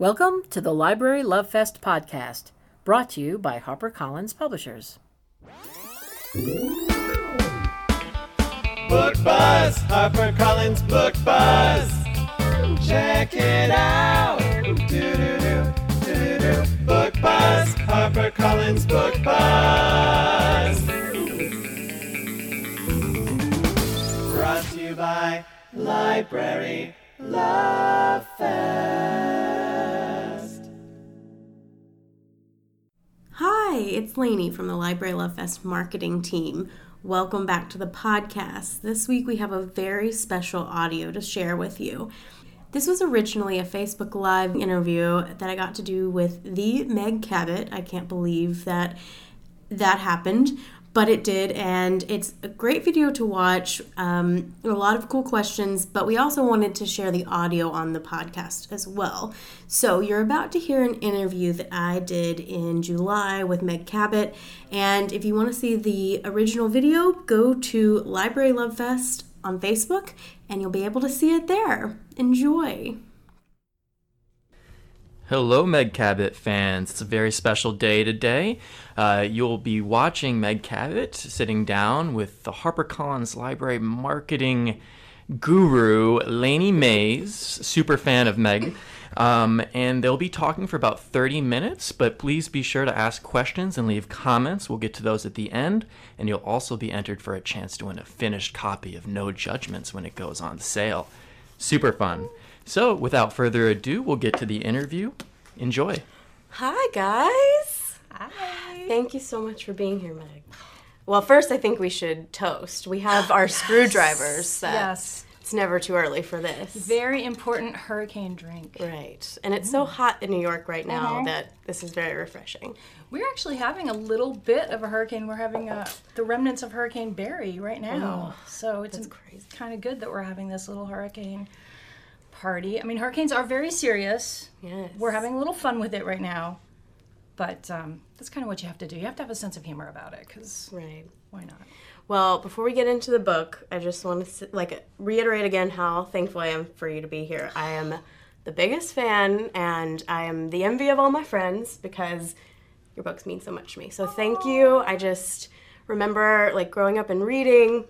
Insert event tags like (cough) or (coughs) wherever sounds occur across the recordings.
Welcome to the Library Love Fest podcast, brought to you by HarperCollins Publishers. Book Buzz, HarperCollins Book Buzz. Check it out. Book Buzz, HarperCollins Book Buzz. Brought to you by Library Love Fest. Hi, it's Lainey from the Library Love Fest marketing team. Welcome back to the podcast. This week we have a very special audio to share with you. This was originally a Facebook Live interview that I got to do with the Meg Cabot. I can't believe that that happened, but it did, and it's a great video to watch. Um, a lot of cool questions, but we also wanted to share the audio on the podcast as well. So you're about to hear an interview that I did in July with Meg Cabot, and if you want to see the original video, go to Library Love Fest on Facebook, and you'll be able to see it there. Enjoy. Hello, Meg Cabot fans. It's a very special day today. Uh, you'll be watching Meg Cabot sitting down with the HarperCollins Library marketing guru, Lainey Mays, super fan of Meg. Um, and they'll be talking for about 30 minutes, but please be sure to ask questions and leave comments. We'll get to those at the end, and you'll also be entered for a chance to win a finished copy of No Judgments when it goes on sale. Super fun. So, without further ado, we'll get to the interview. Enjoy. Hi, guys. Hi. Thank you so much for being here, Meg. Well, first, I think we should toast. We have our screwdrivers. That Yes. It's never too early for this. Very important hurricane drink. Right. And it's so hot in New York right now Mhm. that this is very refreshing. We're actually having a little bit of a hurricane. We're having uh the remnants of Hurricane Barry right now. Oh, so it's kind of good that we're having this little hurricane party. I mean, hurricanes are very serious. Yes. We're having a little fun with it right now. But um, that's kind of what you have to do. You have to have a sense of humor about it because Right. why not? Well, before we get into the book, I just want to like reiterate again how thankful I am for you to be here. I am the biggest fan and I am the envy of all my friends because your books mean so much to me. So thank you. I just remember like growing up and reading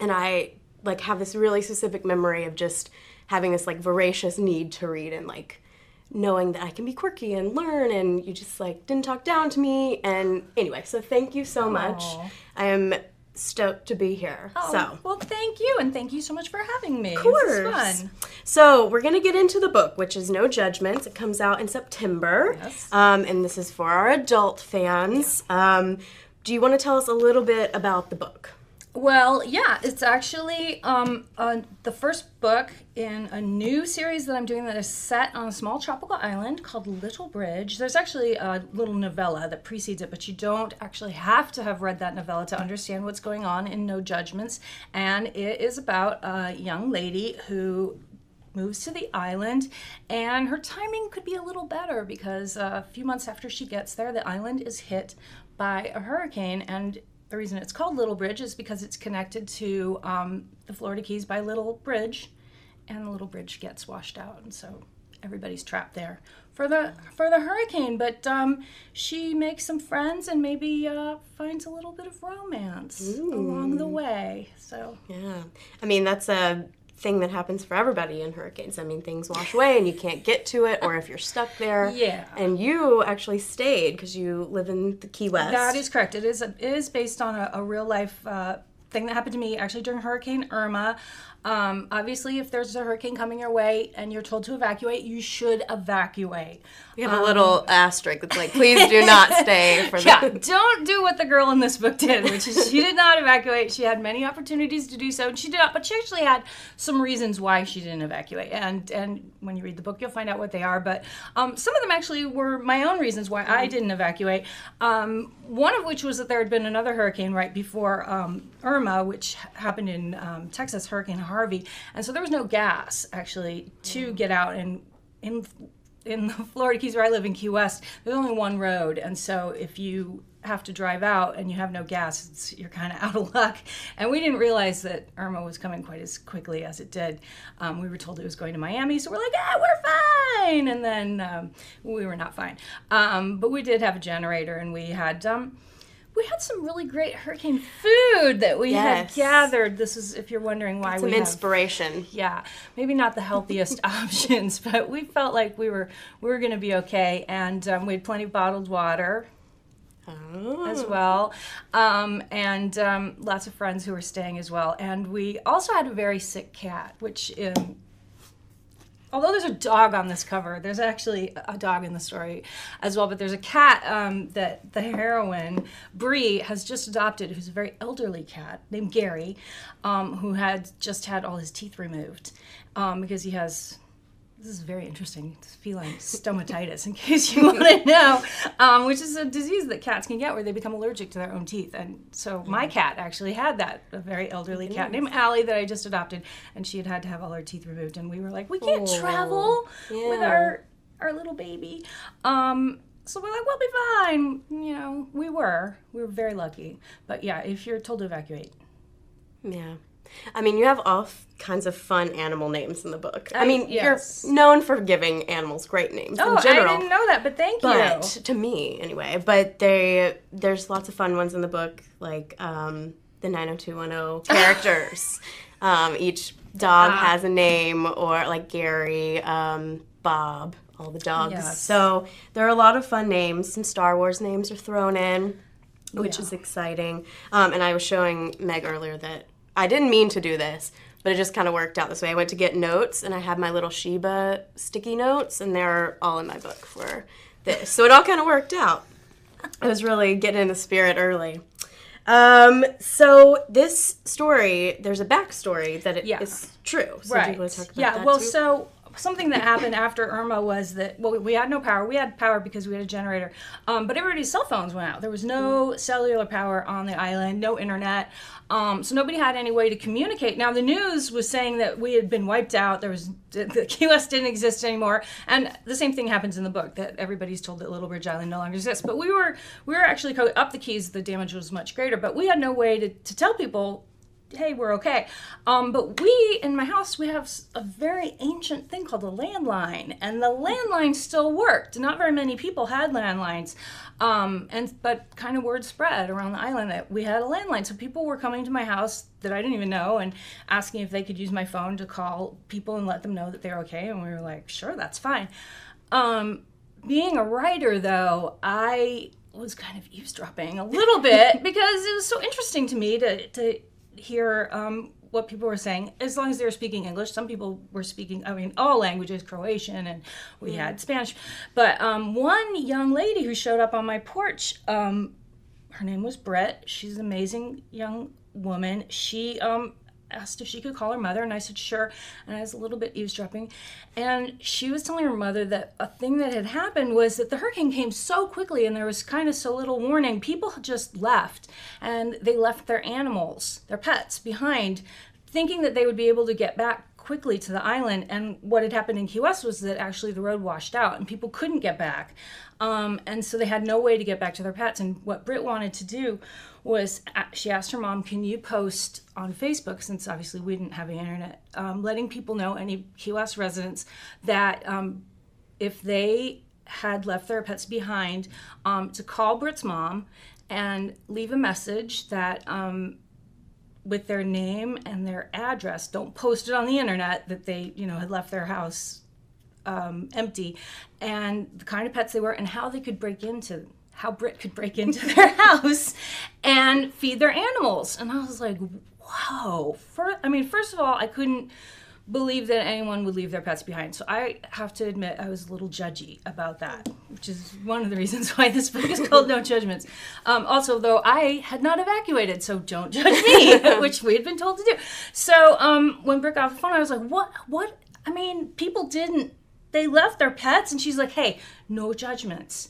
and I like have this really specific memory of just having this like voracious need to read and like knowing that I can be quirky and learn and you just like didn't talk down to me and anyway, so thank you so much. Aw. I am stoked to be here. Oh, so well, thank you, and thank you so much for having me. of course. fun. So we're gonna get into the book, which is No Judgments. It comes out in September, Yes. um, and this is for our adult fans. Um, do you want to tell us a little bit about the book? Well, yeah, it's actually um, uh, the first book in a new series that I'm doing that is set on a small tropical island called Little Bridge. There's actually a little novella that precedes it, but you don't actually have to have read that novella to understand what's going on in No Judgments. And it is about a young lady who moves to the island, and her timing could be a little better because uh, a few months after she gets there, the island is hit by a hurricane. And the reason it's called Little Bridge is because it's connected to um, the Florida Keys by Little Bridge, and the Little Bridge gets washed out, and so everybody's trapped there for the for the hurricane. But um, she makes some friends and maybe uh, finds a little bit of romance along the way. So Yeah, I mean that's a thing that happens for everybody in hurricanes. I mean things wash away and you can't get to it, or if you're stuck there. Yeah. And you actually stayed because you live in the Key West. That is correct. It is a, it is based on a, a real life uh, thing that happened to me actually during Hurricane Irma. Um, obviously, if there's a hurricane coming your way and you're told to evacuate, you should evacuate. We have a little asterisk that's like, please do not (laughs) stay for the Yeah, don't do what the girl in this book did, which is she did not evacuate. She had many opportunities to do so, and she did not. But she actually had some reasons why she didn't evacuate. And and when you read the book, you'll find out what they are. But um, some of them actually were my own reasons why I didn't evacuate. Um, one of which was that there had been another hurricane right before um, Irma, which happened in um, Texas, Hurricane Harvey, and so there was no gas actually to get out and in in the Florida Keys where I live in Key West, there's only one road, and so if you have to drive out and you have no gas, it's, you're kind of (laughs) out of luck. And we didn't realize that Irma was coming quite as quickly as it did. Um, we were told it was going to Miami, so we're like, ah, we're fine. And then um, we were not fine. Um, but we did have a generator, and we had. We had some really great hurricane food that we Yes. had gathered. This is, if you're wondering why Some we have inspiration. yeah maybe not the healthiest (laughs) options but we felt like we were we were going to be okay and um, we had plenty of bottled water as well um, and um, lots of friends who were staying as well and we also had a very sick cat which um, although there's a dog on this cover there's actually a dog in the story as well but there's a cat um, that the heroine brie has just adopted who's a very elderly cat named gary um, who had just had all his teeth removed um, because he has this is very interesting it's feline stomatitis in (laughs) case you want to know um, which is a disease that cats can get where they become allergic to their own teeth. And so my cat actually had that a very elderly cat named Allie that I just adopted and she had had to have all her teeth removed and we were like we can't travel with our our little baby. Um, so we're like we'll be fine. You know we were we were very lucky. But yeah if you're told to evacuate Yeah. I mean, you have all kinds of fun animal names in the book. I, I- mean, yes. you're known for giving animals great names oh in general. I didn't know that but thank but you to me anyway but they there's lots of fun ones in the book like um, the 90210 (laughs) characters um, each dog Ah. has a name or like gary um, bob all the dogs Yes. so there are a lot of fun names some star wars names are thrown in which Yeah. is exciting um, and i was showing meg earlier that i didn't mean to do this but it just kind of worked out this way i went to get notes and i had my little sheba sticky notes and they're all in my book for this so it all kind of worked out i was really getting in the spirit early um, so this story there's a backstory that it is Yeah. true so right. you want to talk about yeah. that well, too? so something that happened after Irma was that well, we had no power. We had power because we had a generator, um, but everybody's cell phones went out. There was no cellular power on the island, no internet, um, so nobody had any way to communicate. Now the news was saying that we had been wiped out. There was (laughs) the Keys didn't exist anymore, and the same thing happens in the book that everybody's told that Little Bridge Island no longer exists. But we were we were actually up the keys. The damage was much greater, but we had no way to, to tell people hey, we're okay. Um, but we, in my house, we have a very ancient thing called a landline, and the landline still worked. Not very many people had landlines, um, and but kind of word spread around the island that we had a landline. So people were coming to my house that I didn't even know and asking if they could use my phone to call people and let them know that they're okay, and we were like, sure, that's fine. Um, being a writer, though, I was kind of eavesdropping a little bit (laughs) because it was so interesting to me to to hear um, what people were saying. As long as they were speaking English, some people were speaking. I mean, all languages, Croatian, and we had Spanish. But um, one young lady who showed up on my porch. Um, her name was Brett. She's an amazing young woman. She um, asked if she could call her mother, and I said sure. And I was a little bit eavesdropping. And she was telling her mother that a thing that had happened was that the hurricane came so quickly and there was kind of so little warning. People just left, and they left their animals, their pets, behind, thinking that they would be able to get back quickly to the island. And what had happened in Key West was that actually the road washed out and people couldn't get back. Um, and so they had no way to get back to their pets. And what Britt wanted to do was uh, she asked her mom, Can you post on Facebook, since obviously we didn't have the internet, um, letting people know, any Key West residents, that um, if they had left their pets behind, um, to call Britt's mom and leave a message that um, with their name and their address. Don't post it on the internet that they, you know, had left their house um, empty, and the kind of pets they were, and how they could break into, how Britt could break into (laughs) their house and feed their animals. And I was like, whoa. For, I mean, first of all, I couldn't believe that anyone would leave their pets behind. So I have to admit I was a little judgy about that, which is one of the reasons (laughs) why this book is called No Judgments. Um, also, though I had not evacuated, so don't judge me, (laughs) which we had been told to do. So um, when Britt got off the phone, I was like, what? What? I mean, people didn't. They left their pets, and she's like, hey, no judgments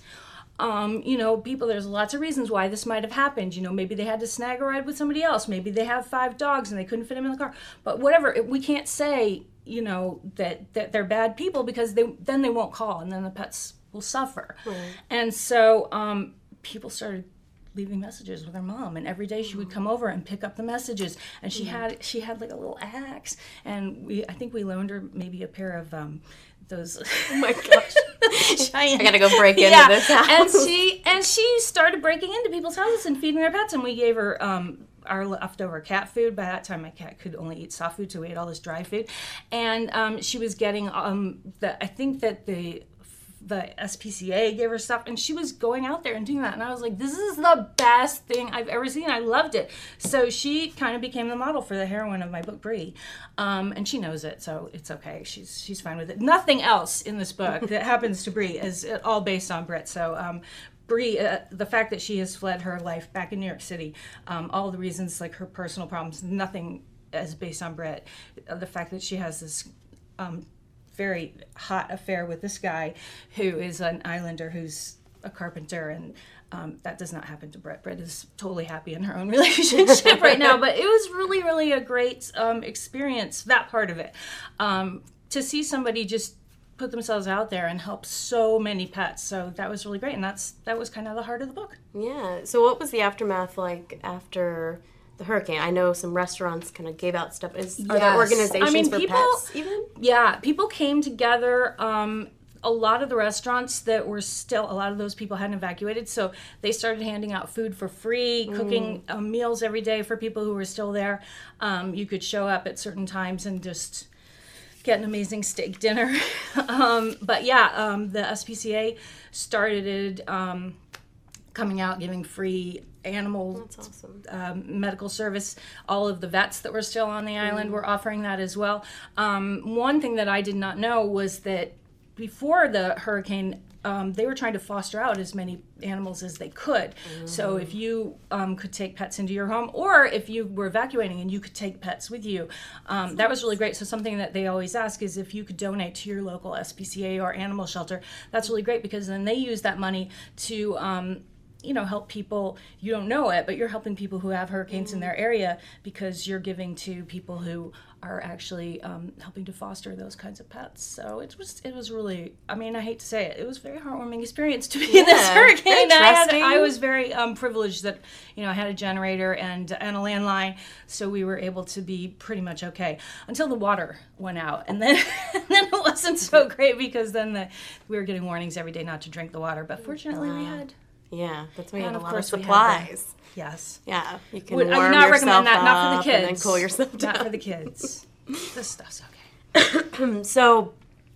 um, you know, people, there's lots of reasons why this might have happened. You know, maybe they had to snag a ride with somebody else. Maybe they have five dogs and they couldn't fit them in the car. But whatever, it, we can't say, you know, that, that they're bad people because they then they won't call and then the pets will suffer. And so um, people started leaving messages with her mom and every day she would come over and pick up the messages and she had she had like a little axe and we i think we loaned her maybe a pair of um those Oh my gosh. (laughs) giant I gotta go break into yeah. this house. And she and she started breaking into people's houses and feeding their pets, and we gave her um, our leftover cat food. By that time, my cat could only eat soft food, so we ate all this dry food. And um, she was getting um, the I think that the the SPCA gave her stuff, and she was going out there and doing that. And I was like, this is the best thing I've ever seen. I loved it. So she kind of became the model for the heroine of my book, Bree. Um, and she knows it, so it's okay. She's she's fine with it. Nothing else in this book that (laughs) happens to Bree is at all based on Brit. So um, Bree, uh, the fact that she has fled her life back in New York City, um, all the reasons like her personal problems, nothing is based on Brit. Uh, the fact that she has this um, very hot affair with this guy who is an islander who's a carpenter and um, that does not happen to Brett. Brett is totally happy in her own (laughs) relationship right now, but it was really, really a great um, experience, that part of it. Um, to see somebody just put themselves out there and help so many pets. So that was really great. And that's that was kind of the heart of the book. Yeah. So, what was the aftermath like after the hurricane? I know some restaurants kind of gave out stuff. Is are there organizations I mean, for people- pets even? Yeah, people came together. Um, a lot of the restaurants that were still, a lot of those people hadn't evacuated, so they started handing out food for free, cooking uh, meals every day for people who were still there. Um, you could show up at certain times and just get an amazing steak dinner. (laughs) um, but yeah, um, the SPCA started um, coming out giving free animal awesome. um, medical service. All of the vets that were still on the island were offering that as well. Um, one thing that I did not know was that before the hurricane, um, they were trying to foster out as many animals as they could. So if you um, could take pets into your home, or if you were evacuating and you could take pets with you, um, that was really great. So something that they always ask is if you could donate to your local SPCA or animal shelter. That's really great because then they use that money to um, you know help people you don't know it but you're helping people who have hurricanes in their area because you're giving to people who are actually um, helping to foster those kinds of pets. So it was it was really i mean i hate to say it it was a very heartwarming experience to be in this hurricane. I, had. I was very um, privileged that you know i had a generator and and a landline so we were able to be pretty much okay until the water went out. And then (laughs) then it wasn't so great because then the, we were getting warnings every day not to drink the water but fortunately we had Yeah, that's why you And have a lot of course we had supplies. Yes. Yeah, you can Would, warm I would not yourself recommend that. Not for the and then kids. cool yourself down. Not for the kids. this stuff's okay. (coughs) So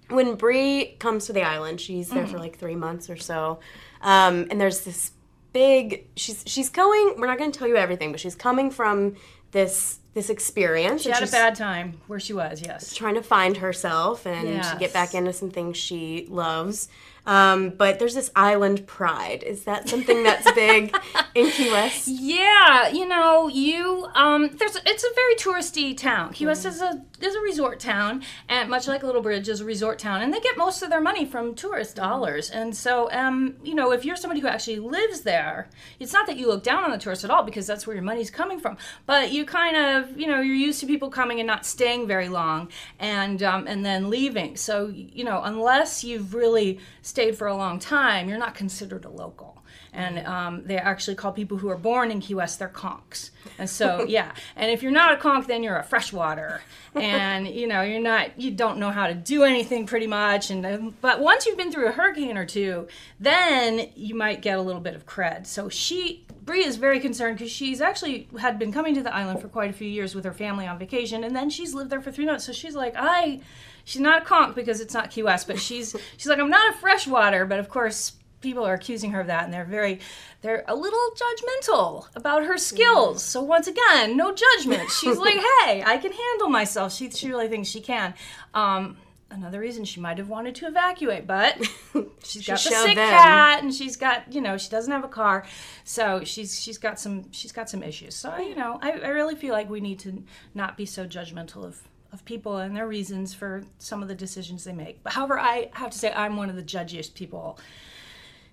when Bree comes to the island, she's there Mm-hmm. for like three months or so, um, and there's this big. She's she's going. We're not going to tell you everything, but she's coming from this this experience. She had a bad time where she was. Yes. trying to find herself and to get back into some things she loves. Um, but there's this island pride. Is that something that's big in Key West? (laughs) Yeah, you know, you um, there's it's a very touristy town. Key West is a is a resort town, and much like Little Bridge is a resort town, and they get most of their money from tourist dollars. And so, um, you know, if you're somebody who actually lives there, it's not that you look down on the tourists at all because that's where your money's coming from. But you kind of, you know, you're used to people coming and not staying very long, and um, and then leaving. So, you know, unless you've really stayed for a long time, you're not considered a local and um, they actually call people who are born in Key West their conchs. And so, (laughs) yeah, and if you're not a conch, then you're a freshwater, and you know you're not, you don't know how to do anything pretty much. And um, but once you've been through a hurricane or two, then you might get a little bit of cred. So she. Bree is very concerned because she's actually had been coming to the island for quite a few years with her family on vacation, and then she's lived there for three months. So she's like, I, she's not a conch because it's not Key West, but she's (laughs) she's like, I'm not a freshwater, but of course people are accusing her of that and they're very they're a little judgmental about her skills. So once again no judgment. She's like (laughs) hey i can handle myself. She, she really thinks she can. Um, another reason she might have wanted to evacuate but (laughs) she's got the sick them. cat and she's got you know she doesn't have a car. So she's she's got some she's got some issues. So you know i, I really feel like we need to not be so judgmental of of people and their reasons for some of the decisions they make but however i have to say i'm one of the judgiest people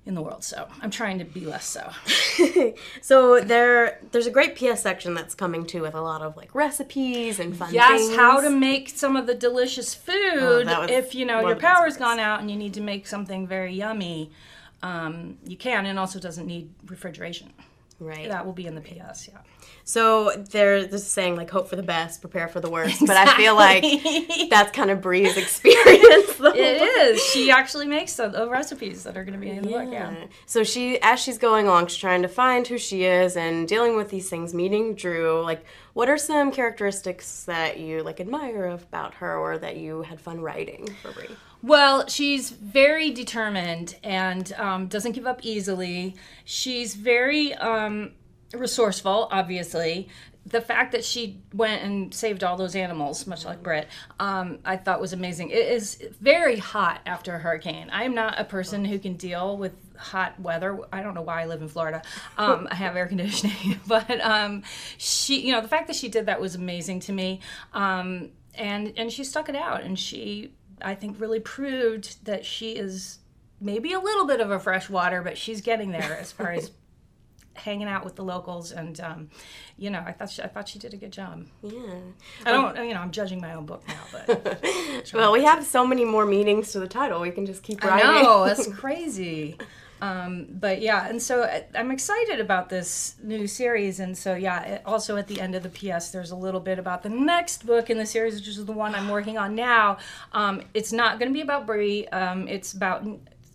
in the world. So I'm trying to be less so. (laughs) So there, there's a great PS section that's coming too with a lot of like recipes and fun Yes, things. how to make some of the delicious food was if you know your of the best power's gone out and you need to make something very yummy. Um, you can, and also doesn't need refrigeration. Right. That will be in the PS. Yeah. So they're just saying like hope for the best, prepare for the worst. But I feel like that's kind of Bree's experience. whole It is. She actually makes the, the recipes that are going to be in the book. Yeah. So she, as she's going along, she's trying to find who she is and dealing with these things. Meeting Drew, like, what are some characteristics that you like admire about her, or that you had fun writing for Bree? Well, she's very determined and um, doesn't give up easily. She's very um, resourceful, obviously. The fact that she went and saved all those animals, much like Britt, um, I thought was amazing. It is very hot after a hurricane. I'm not a person who can deal with hot weather. I don't know why I live in Florida. Um, I have air conditioning, (laughs) but um, she, you know, the fact that she did that was amazing to me. Um, and and she stuck it out, and she, I think, really proved that she is maybe a little bit of a freshwater, but she's getting there as far as (laughs) hanging out with the locals. And um, you know, I thought she, I thought she did a good job. Yeah. I don't, you know, I'm judging my own book now, but (laughs) Well, we have so many more meanings to the title. We can just keep writing. I know that's (laughs) crazy. Um, but yeah, and so I- I'm excited about this new series, and so yeah. It, also at the end of the PS, there's a little bit about the next book in the series, which is the one I'm working on now. Um, it's not going to be about Bree. Um, it's about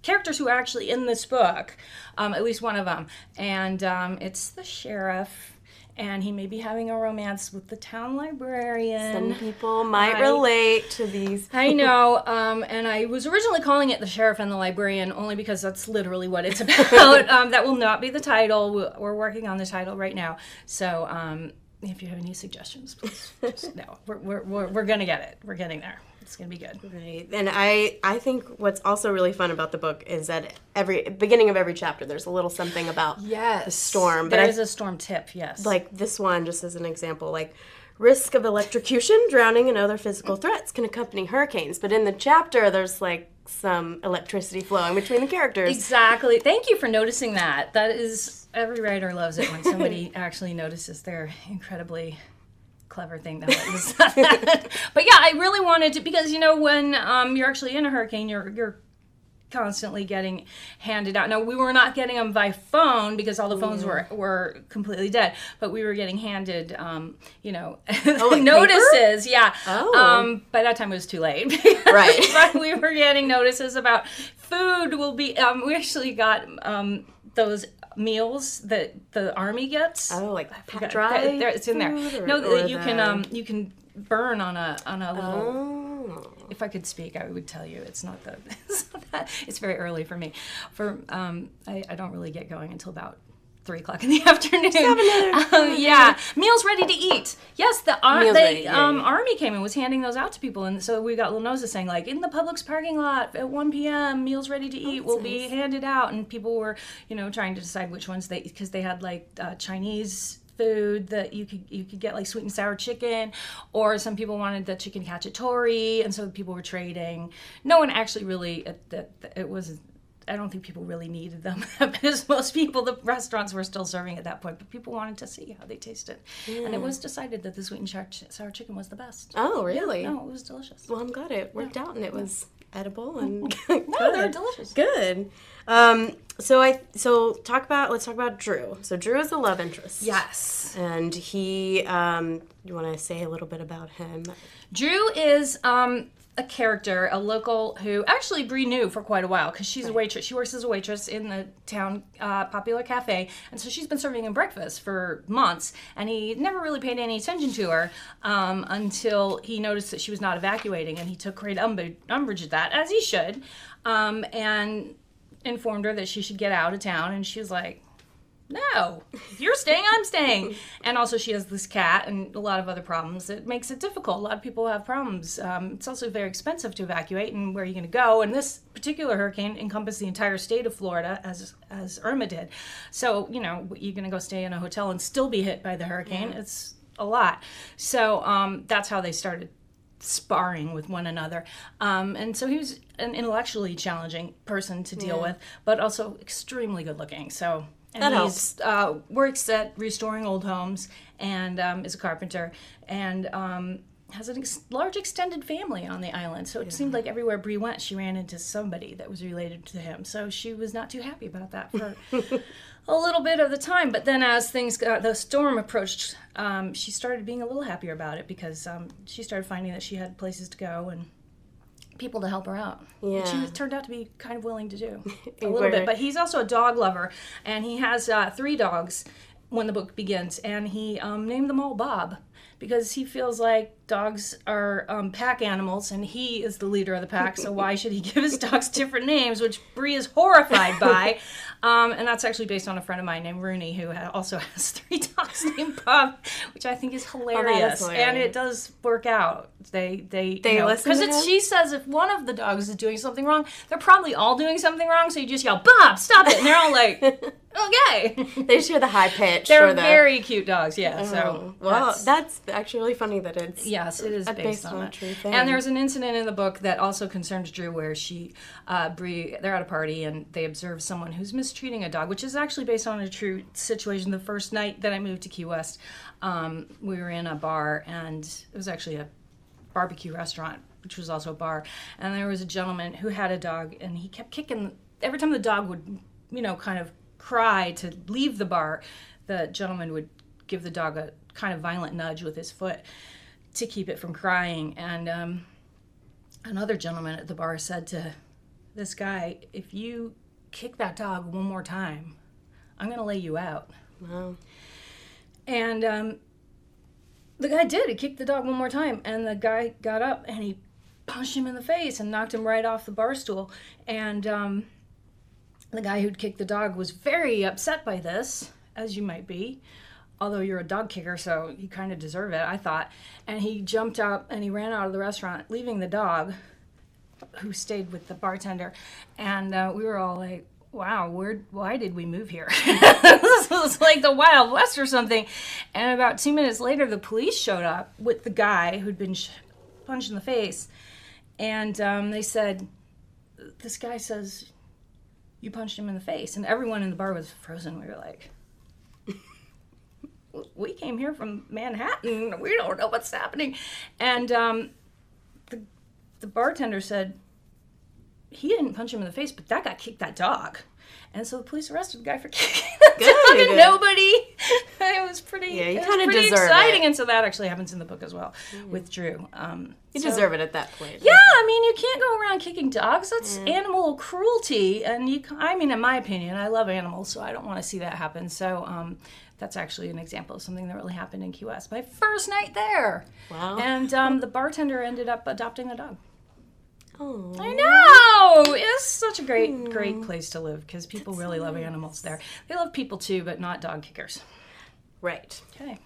characters who are actually in this book, um, at least one of them, and um, it's the sheriff. And he may be having a romance with the town librarian. Some people might I- relate to these. I (laughs) know, um, and I was originally calling it The Sheriff and the Librarian only because that's literally what it's (laughs) about. um, that will not be the title. We- We're working on the title right now. So um, if you have any suggestions, please just (laughs) no. We're, we're, we're, we're going to get it. We're getting there. It's going to be good. Right. And I I think what's also really fun about the book is that every beginning of every chapter there's a little something about Yes. the storm. But There I is a storm tip, yes. like this one just as an example like risk of electrocution drowning and other physical threats can accompany hurricanes but in the chapter there's like some electricity flowing between the characters Exactly. Thank you for noticing that. That is every writer loves it when somebody (laughs) actually notices their incredibly clever thing that was (laughs) but yeah, I really wanted to because you know when um, you're actually in a hurricane, you're you're constantly getting handed out. Now we were not getting them by phone because all the phones were were completely dead, but we were getting handed, um, you know, like (laughs) notices. Yeah. Oh. Um, by that time it was too late. (laughs) Right. but we were getting notices about food will be. Um, we actually got um, those meals that the army gets. oh like Forgot- dry there- it's in there. or- no, you can um, you can burn on a on a little. oh. If I could speak, I would tell you it's not the. (laughs) It's, not that, it's very early for me. For um, I, I don't really get going until about three o'clock in the (laughs) afternoon. Um, yeah, meals ready to eat. Yes, the, ar- Meals the ready, yeah, um, army came and was handing those out to people, and so we got little noses saying like, in the Publix parking lot at 1 p.m. Meals ready to eat will be handed out, and people were, you know, trying to decide which ones they because they had like uh, Chinese food that you could you could get like sweet and sour chicken or some people wanted the chicken cacciatore and so people were trading no one actually really it, it, it was I don't think people really needed them (laughs) because most people, the restaurants were still serving at that point, but people wanted to see how they tasted. And it was decided that the sweet and sour, sour chicken was the best. oh really No, it was delicious. well i'm glad it worked out and it was edible and (laughs) (laughs) No, they were delicious. good um so i so talk about let's talk about drew so drew is the love interest Yes. and he um you want to say a little bit about him Drew is um, a character, a local who actually Bree knew for quite a while because she's a waitress. She works as a waitress in the town uh, popular cafe, and so she's been serving him breakfast for months. And he never really paid any attention to her um, until he noticed that she was not evacuating, and he took great umb- umbrage at that, as he should, um, and informed her that she should get out of town. And she was like, no, if you're staying, I'm staying. (laughs) And also, she has this cat and a lot of other problems. It makes it difficult. A lot of people have problems. Um, it's also very expensive to evacuate, and where are you going to go? And this particular hurricane encompassed the entire state of Florida, as as Irma did. So, you know, you're going to go stay in a hotel and still be hit by the hurricane. It's a lot. So um, that's how they started sparring with one another. Um, and so he was an intellectually challenging person to deal with, but also extremely good looking. So and That he's uh, works at restoring old homes and um, is a carpenter. And um, has a ex- large extended family on the island. So it seemed like everywhere Bree went, she ran into somebody that was related to him. So she was not too happy about that for (laughs) a little bit of the time. But then as things got, the storm approached, um, she started being a little happier about it because um, she started finding that she had places to go and people to help her out. Which she was, turned out to be kind of willing to do (laughs) a little bit. But he's also a dog lover, and he has uh, three dogs when the book begins, and he um, named them all Bob because he feels like dogs are um, pack animals, and he is the leader of the pack. So why should he give his dogs different names, which Bree is horrified by? (laughs) Um, and that's actually based on a friend of mine named Rooney, who also (laughs) has three dogs named Bob, which I think is hilarious. And hilarious. it does work out. They they They listen because to it's him? she says if one of the dogs is doing something wrong, they're probably all doing something wrong. So you just yell, "Bob, stop it!" and they're all like, (laughs) "Okay." They just hear the high pitch. They're for the, very cute dogs, yeah. So Oh, well, that's- that's, actually really funny that it's Yes, it is uh, based, on, a true thing. And there's an incident in the book that also concerns Drew, where she, uh, Bree, they're at a party and they observe someone who's mistreating a dog, which is actually based on a true situation. The first night that I moved to Key West, um, we were in a bar and it was actually a barbecue restaurant, which was also a bar. And there was a gentleman who had a dog, and he kept kicking. Every time the dog would, you know, kind of cry to leave the bar, the gentleman would give the dog a kind of violent nudge with his foot to keep it from crying. And um, another gentleman at the bar said to this guy, "If you kick that dog one more time, I'm going to lay you out." Wow. And um, the guy did. He kicked the dog one more time, and the guy got up and he punched him in the face and knocked him right off the bar stool. And um, the guy who'd kicked the dog was very upset by this, as you might be. Although you're a dog kicker, so you kind of deserve it, I thought. And he jumped up and he ran out of the restaurant, leaving the dog, who stayed with the bartender. And uh, we were all like, wow, where, why did we move here? (laughs) this was like the Wild West or something. And about two minutes later, the police showed up with the guy who'd been sh- punched in the face. And um, they said, this guy says, you punched him in the face. And everyone in the bar was frozen. We were like, we came here from Manhattan. We don't know what's happening. And um, the, the bartender said, he didn't punch him in the face, but that guy kicked that dog. And so the police arrested the guy for (laughs) kicking the dog, and nobody. (laughs) It was pretty. Yeah, you kinda pretty deserve exciting, it. Mm. and so that actually happens in the book as well with Drew. Um, You so- deserve it at that point. yeah, I mean, you can't go around kicking dogs. That's Mm. animal cruelty, and you. I mean, in my opinion, I love animals, so I don't want to see that happen. So, um, that's actually an example of something that really happened in Key West. My first night there, Wow. and um, the bartender ended up adopting the dog. Oh. I know it's such a great, great place to live because people really love animals there. They love people too, but not dog kickers. Right. Okay.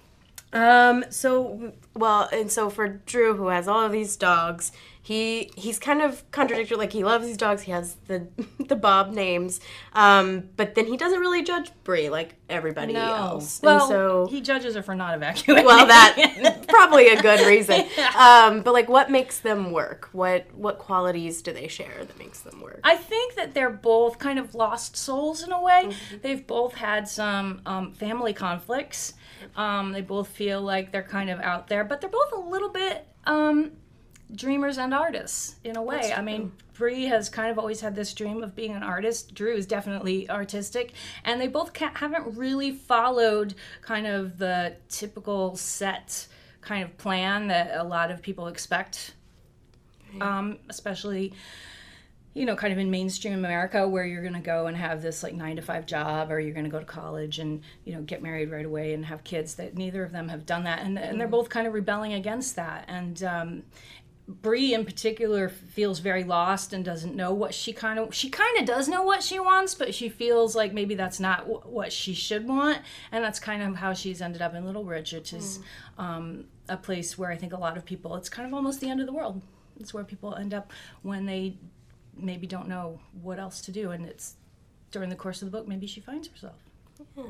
Um. So, well, and so for Drew, who has all of these dogs, he he's kind of contradictory. Like he loves these dogs. He has the (laughs) the Bob names. Um. But then he doesn't really judge Bree like everybody else. Well, and so he judges her for not evacuating. well that (laughs) probably a good reason (laughs) um but like what makes them work what what qualities do they share that makes them work I think that they're both kind of lost souls in a way. They've both had some um, family conflicts. Um, they both feel like they're kind of out there, but they're both a little bit um, dreamers and artists in a way. I mean, Bree has kind of always had this dream of being an artist. Drew is definitely artistic, and they both haven't really followed kind of the typical set kind of plan that a lot of people expect, um, especially you know, kind of in mainstream America where you're going to go and have this like nine to five job or you're going to go to college and, you know, get married right away and have kids that neither of them have done that. And, and they're both kind of rebelling against that. And, um, Bree in particular feels very lost and doesn't know what she kind of she kind of does know what she wants, but she feels like maybe that's not w- what she should want, and that's kind of how she's ended up in Little Bridge, which is um, a place where I think a lot of people it's kind of almost the end of the world. It's where people end up when they maybe don't know what else to do, and it's during the course of the book maybe she finds herself. Yeah.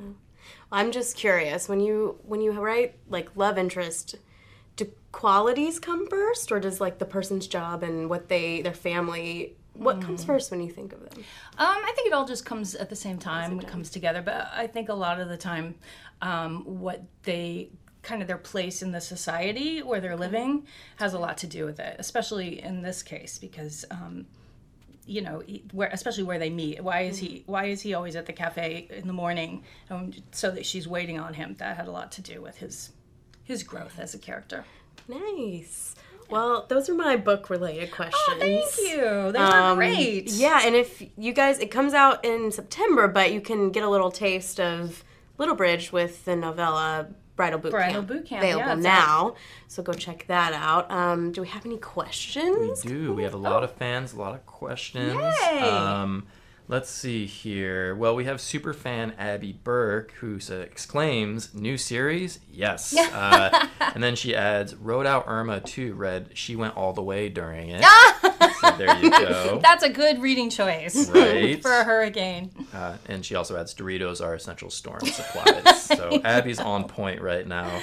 i'm just curious when you when you write like love interest do qualities come first or does like the person's job and what they their family what comes first when you think of them Um, I think it all just comes at the same time. It comes together, but I think a lot of the time, um, what they kind of their place in the society where they're living has a lot to do with it, especially in this case because. Um, you know, where especially where they meet. Why is he? Why is he always at the cafe in the morning? Um, so that she's waiting on him. That had a lot to do with his his growth as a character. Nice. Well, those are my book related questions. Oh, thank you. Those are Um, great. Yeah, and if you guys, it comes out in September, but you can get a little taste of Little Bridge with the novella Bridal Boot Bridal Camp Boot Camp, available yeah, it's now. So go check that out. Um, do we have any questions? We do. We have a lot of fans, a lot of questions. Yay! Um, let's see here. Well, we have super fan Abby Burke who exclaims, "New series? Yes!" (laughs) uh, and then she adds, "Wrote out Irma too. Read she went all the way during it." (laughs) so there you go. That's a good reading choice Right. for a hurricane. Uh, and she also adds, "Doritos are essential storm supplies." (laughs) so Abby's on point right now.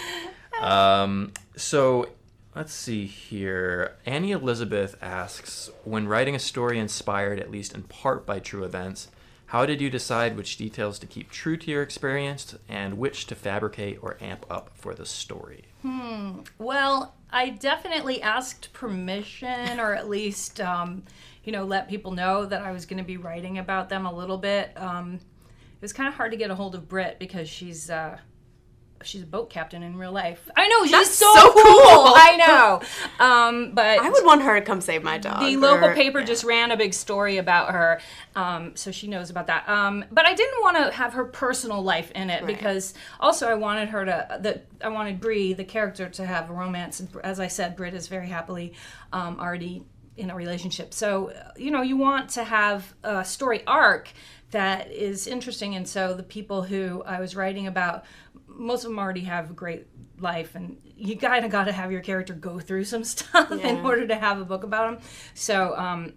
Um, so let's see here. Annie Elizabeth asks, when writing a story inspired at least in part by true events, how did you decide which details to keep true to your experience and which to fabricate or amp up for the story? Hmm. Well, I definitely asked permission, or at least, um, you know, let people know that I was going to be writing about them a little bit. Um, it was kind of hard to get a hold of Britt because she's uh, she's a boat captain in real life. I know she's That's so, so cool. cool. (laughs) I know, um, but I would want her to come save my dog. the local paper yeah. just ran a big story about her, um, so she knows about that. Um, but I didn't want to have her personal life in it because also I wanted her to the I wanted Bree, the character, to have a romance. And as I said, Brit is very happily um, already in a relationship. So you know you want to have a story arc that is interesting, and so the people who I was writing about, most of them already have a great life and you kind of got to have your character go through some (laughs) stuff in order to have a book about them so um,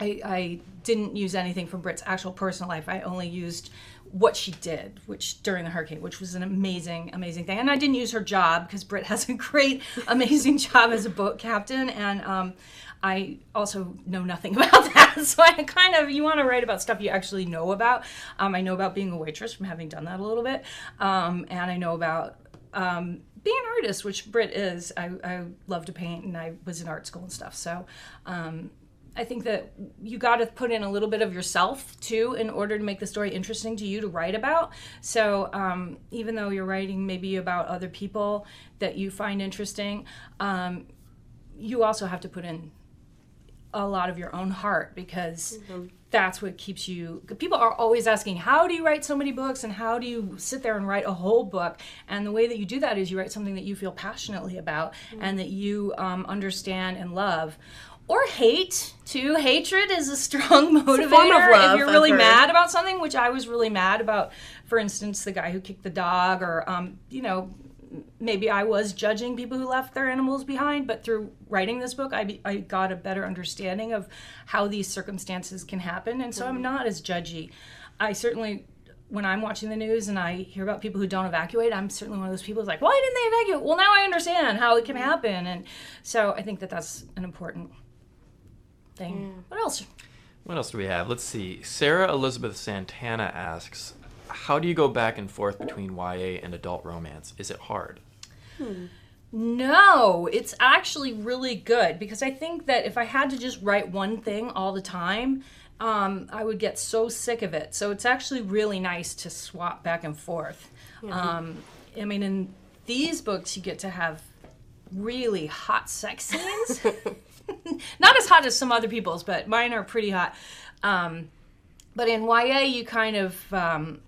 I, I didn't use anything from Britt's actual personal life. I only used what she did, which during the hurricane, which was an amazing, amazing thing. And I didn't use her job because Britt has a (laughs) great, amazing job as a boat captain, and um, I also know nothing (laughs) about that. So I kind of you want to write about stuff you actually know about. Um, I know about being a waitress from having done that a little bit, um, and I know about um, being an artist, which Britt is. I, I love to paint, and I was in art school and stuff. So. Um, I think that you got to put in a little bit of yourself too in order to make the story interesting to you to write about. So um, even though you're writing maybe about other people that you find interesting, um, you also have to put in a lot of your own heart because that's what keeps you people are always asking how do you write so many books and how do you sit there and write a whole book? And the way that you do that is you write something that you feel passionately about and that you um, understand and love. Or hate too. Hatred is a (laughs) strong motivator of love, if you're really mad about something which i was really mad about for instance the guy who kicked the dog or um, you know maybe I was judging people who left their animals behind, but through writing this book, I, be, I got a better understanding of how these circumstances can happen. And so I'm mm-hmm. not as judgy. I certainly, when I'm watching the news and I hear about people who don't evacuate, I'm certainly one of those people who's like, why didn't they evacuate? Well, now I understand how it can mm-hmm. happen. And so I think that that's an important thing. What else? What else do we have? Let's see. Sarah Elizabeth Santana asks, "How do you go back and forth between YA and adult romance? Is it hard?" No, it's actually really good because I think that if I had to just write one thing all the time, um, I would get so sick of it. So it's actually really nice to swap back and forth. Um, I mean, in these books, you get to have really hot sex scenes. (laughs) Not as hot as some other people's, but mine are pretty hot. Um, but in YA, you kind of um, don't-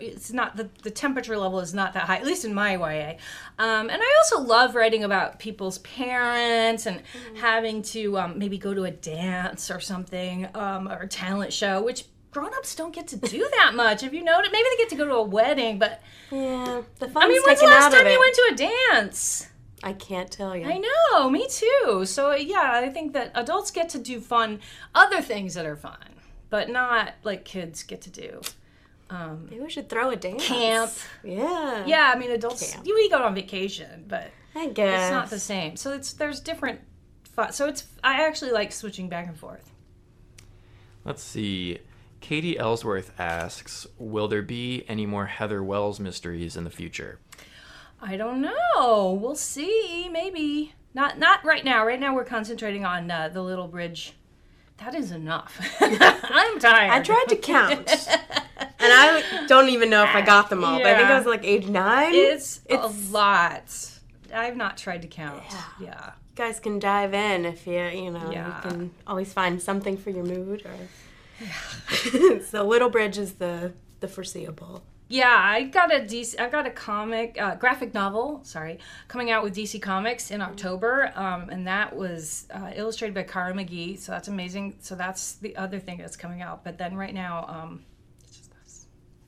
it's not the, the temperature level is not that high at least in my YA um, and I also love writing about people's parents and having to um, maybe go to a dance or something um, or a talent show which grown-ups don't get to do (laughs) that much have you noticed maybe they get to go to a wedding but Yeah, the fun's I mean when's the last time you went to a dance? I can't tell you. I know me too. So yeah I think that adults get to do fun other things that are fun but not like kids get to do Maybe we should throw a dance. camp Yeah. Yeah, I mean adults. Camp. You we go on vacation, but I guess. it's not the same. So it's there's different. Fun. So it's I actually like switching back and forth. Let's see. Katie Ellsworth asks, "Will there be any more Heather Wells mysteries in the future?" I don't know. We'll see. Maybe not. Not right now. Right now, we're concentrating on uh, the Little Bridge. That is enough. (laughs) I'm tired. I tried to count, (laughs) and I don't even know if I got them all. But I think I was like age nine. It's, It's- a lot. I've not tried to count. Yeah. you guys can dive in if you you know Yeah. you can always find something for your mood or. (laughs) so Little Bridge is the the foreseeable. Yeah, I got a DC. I got a comic, uh, graphic novel. Sorry, coming out with DC Comics in October, um, and that was uh, illustrated by Cara McGee. So that's amazing. So that's the other thing that's coming out. But then right now, um, it's just this,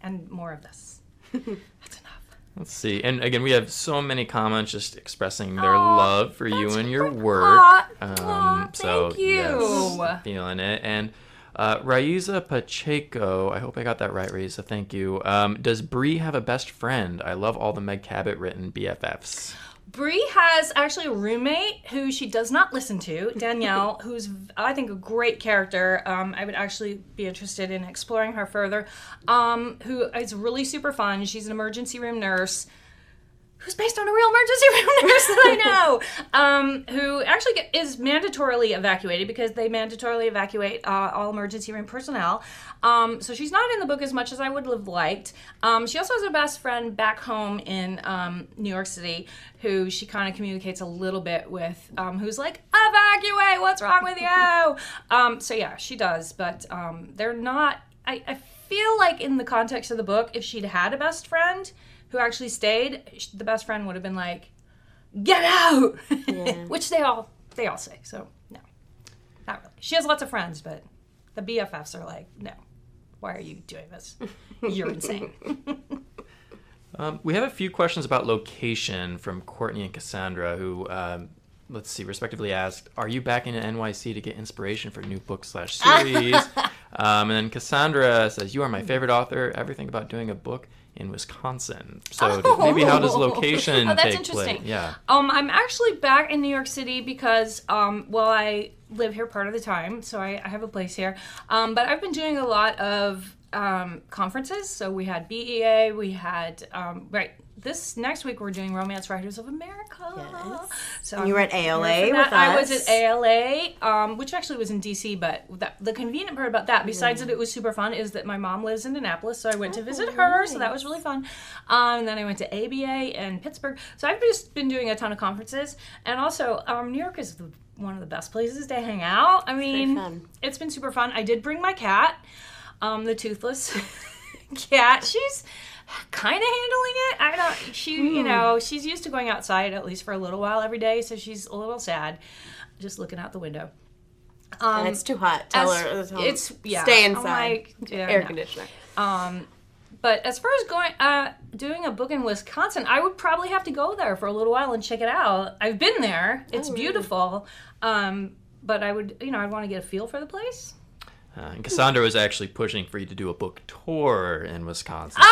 and more of this. (laughs) that's enough. Let's see. And again, we have so many comments just expressing their Aw, love for you and your great. work. Aw, Um, aw, so thank you. yes, feeling it. And uh, Raiza Pacheco, I hope I got that right, Raiza. Thank you. Um, does Bree have a best friend? I love all the Meg Cabot written BFFs. Bree has actually a roommate who she does not listen to, Danielle, (laughs) who's I think a great character. Um, I would actually be interested in exploring her further. Um, who is really super fun. She's an emergency room nurse. Who's based on a real emergency (laughs) room nurse that I know, um, who actually get, is mandatorily evacuated because they mandatorily evacuate uh, all emergency room personnel. Um, so she's not in the book as much as I would have liked. Um, she also has a best friend back home in um, New York City who she kind of communicates a little bit with, um, who's like, evacuate, what's wrong with you? Um, so yeah, she does, but they're not. I, I feel like in the context of the book, if she'd had a best friend who actually stayed, the best friend would have been like, "Get out," (laughs) which they all they all say. So no, not really. She has lots of friends, but the BFFs are like, "No, why are you doing this? You're insane." (laughs) Um, we have a few questions about location from Courtney and Cassandra, who, um, let's see, respectively asked, "Are you back in NYC to get inspiration for new book slash series?" (laughs) um, and then Cassandra says, "You are my favorite author. Everything about doing a book in Wisconsin?" So d- maybe how does location (laughs) Oh, that's take interesting. place? Yeah. Um, I'm actually back in New York City because, um, well, I live here part of the time, so I, I have a place here. Um, but I've been doing a lot of um, conferences. So we had BEA, we had um, right. This next week we're doing Romance Writers of America. Yes. So And you were at ALA with that. I was at ALA, um, which actually was in DC. But that, the convenient part about that, besides that it was super fun, is that my mom lives in Annapolis, so I went to visit her. So that was really fun. Um, and then I went to ABA in Pittsburgh. So I've just been doing a ton of conferences, and also um, New York is the, one of the best places to hang out. I mean, it's been super fun. I did bring my cat, um, the toothless (laughs) cat. She's kind of handling it. I don't. She, Hmm. you know, she's used to going outside at least for a little while every day, so she's a little sad, just looking out the window. Um, and it's too hot. Tell as- her. tell it's yeah. Stay inside. like, yeah, Air no. conditioner. Um, but as far as going, uh, doing a book in Wisconsin, I would probably have to go there for a little while and check it out. I've been there; it's Oh, really? beautiful. Um, but I would, you know, I'd want to get a feel for the place. Uh, and Cassandra was actually pushing for you to do a book tour in Wisconsin. Oh,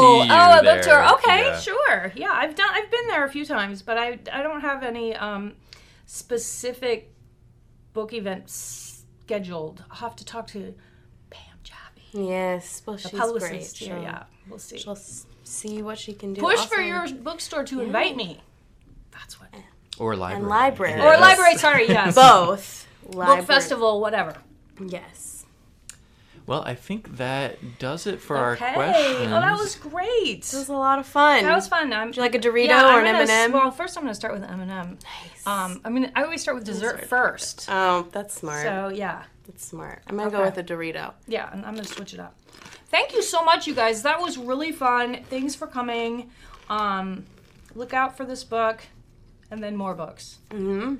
so I think we'll get to see oh, you a book tour. Okay, Yeah. sure. Yeah, I've done. I've been there a few times, but I I don't have any um, specific book events scheduled. I'll have to talk to Pam Jappy, Yes. Well, the she's publicist great. here. She'll, Yeah, we'll see. she'll see what she can do. Push Also- for your bookstore to invite me. That's what. Or library. And library. Or library. Sorry. Yes. both. Book festival. Whatever. Yes. Well, I think that does it for our Okay. questions. Oh, that was great. It was a lot of fun. That was fun. I'm, Would you like a Dorito yeah, or I'm an gonna s- M&M? Well, first I'm gonna start with M and M. Nice. Um, I mean, I always start with dessert sorry. first. oh, that's smart. So yeah, that's smart. I'm gonna go with a Dorito. yeah, and I'm gonna switch it up. Thank you so much, you guys. That was really fun. Thanks for coming. Um, look out for this book, and then more books. Mm-hmm.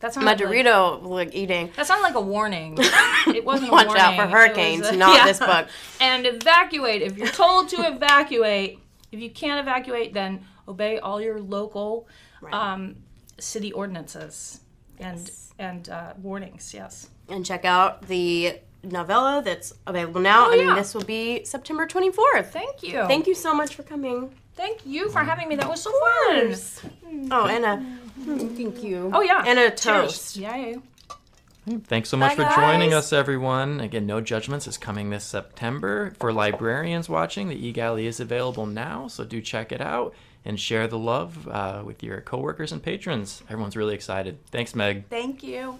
That's My Dorito, like eating. That sounded like a warning. (laughs) It wasn't. Watch a warning. out for hurricanes, a- not (laughs) yeah. this book. And evacuate. If you're told to evacuate, if you can't evacuate, then obey all your local um, city ordinances and and uh, warnings. Yes. And check out the novella that's available now. Oh, I mean, yeah. this will be September 24th. Thank you. Thank you so much for coming. Thank you for having me. That was so fun. Oh, and a mm, thank you. Oh yeah. and a Cheers. toast. Yeah. yeah. Thanks so much Bye, for joining us, everyone. Again, No Judgments is coming this September. For librarians watching, the eGalley is available now, so do check it out. and share the love uh, with your coworkers and patrons. Everyone's really excited. Thanks, Meg. Thank you.